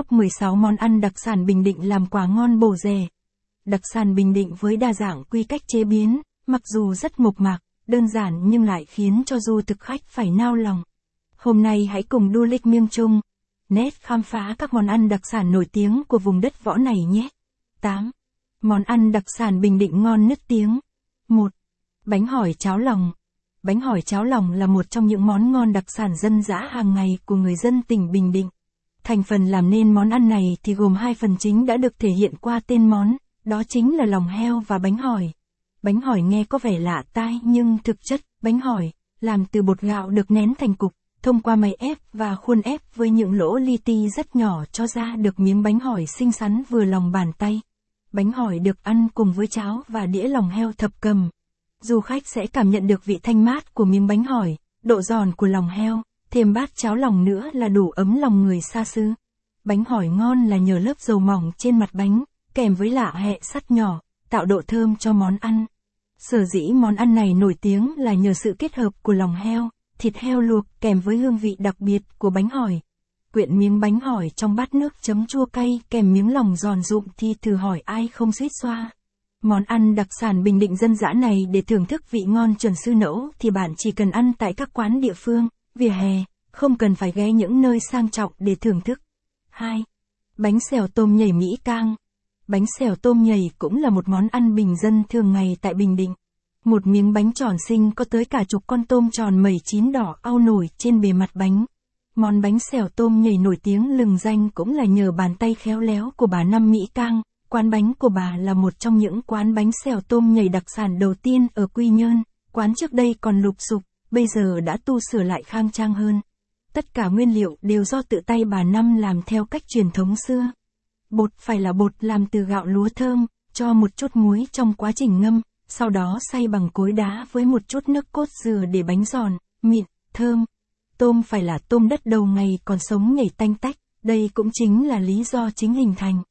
Top 16 món ăn đặc sản Bình Định làm quả ngon bổ rẻ. Đặc sản Bình Định với đa dạng quy cách chế biến, mặc dù rất mộc mạc, đơn giản nhưng lại khiến cho du thực khách phải nao lòng. Hôm nay hãy cùng du lịch miêng trung, nét khám phá các món ăn đặc sản nổi tiếng của vùng đất võ này nhé. 8. Món ăn đặc sản Bình Định ngon nức tiếng. 1. Bánh hỏi cháo lòng. Bánh hỏi cháo lòng là một trong những món ngon đặc sản dân dã hàng ngày của người dân tỉnh Bình Định. Thành phần làm nên món ăn này thì gồm hai phần chính đã được thể hiện qua tên món, đó chính là lòng heo và bánh hỏi. Bánh hỏi nghe có vẻ lạ tai nhưng thực chất, bánh hỏi, làm từ bột gạo được nén thành cục, thông qua máy ép và khuôn ép với những lỗ li ti rất nhỏ cho ra được miếng bánh hỏi xinh xắn vừa lòng bàn tay. Bánh hỏi được ăn cùng với cháo và đĩa lòng heo thập cầm. Du khách sẽ cảm nhận được vị thanh mát của miếng bánh hỏi, độ giòn của lòng heo, thêm bát cháo lòng nữa là đủ ấm lòng người xa xứ. Bánh hỏi ngon là nhờ lớp dầu mỏng trên mặt bánh, kèm với lạ hẹ sắt nhỏ, tạo độ thơm cho món ăn. Sở dĩ món ăn này nổi tiếng là nhờ sự kết hợp của lòng heo, thịt heo luộc kèm với hương vị đặc biệt của bánh hỏi. Quyện miếng bánh hỏi trong bát nước chấm chua cay kèm miếng lòng giòn rụm thì thử hỏi ai không suýt xoa. Món ăn đặc sản Bình Định dân dã này để thưởng thức vị ngon chuẩn sư nẫu thì bạn chỉ cần ăn tại các quán địa phương, vỉa hè, không cần phải ghé những nơi sang trọng để thưởng thức. 2. Bánh xèo tôm nhảy Mỹ Cang Bánh xèo tôm nhảy cũng là một món ăn bình dân thường ngày tại Bình Định. Một miếng bánh tròn xinh có tới cả chục con tôm tròn mẩy chín đỏ ao nổi trên bề mặt bánh. Món bánh xèo tôm nhảy nổi tiếng lừng danh cũng là nhờ bàn tay khéo léo của bà Năm Mỹ Cang. Quán bánh của bà là một trong những quán bánh xèo tôm nhảy đặc sản đầu tiên ở Quy Nhơn. Quán trước đây còn lục sục, bây giờ đã tu sửa lại khang trang hơn. Tất cả nguyên liệu đều do tự tay bà Năm làm theo cách truyền thống xưa. Bột phải là bột làm từ gạo lúa thơm, cho một chút muối trong quá trình ngâm, sau đó xay bằng cối đá với một chút nước cốt dừa để bánh giòn, mịn, thơm. Tôm phải là tôm đất đầu ngày còn sống nhảy tanh tách, đây cũng chính là lý do chính hình thành.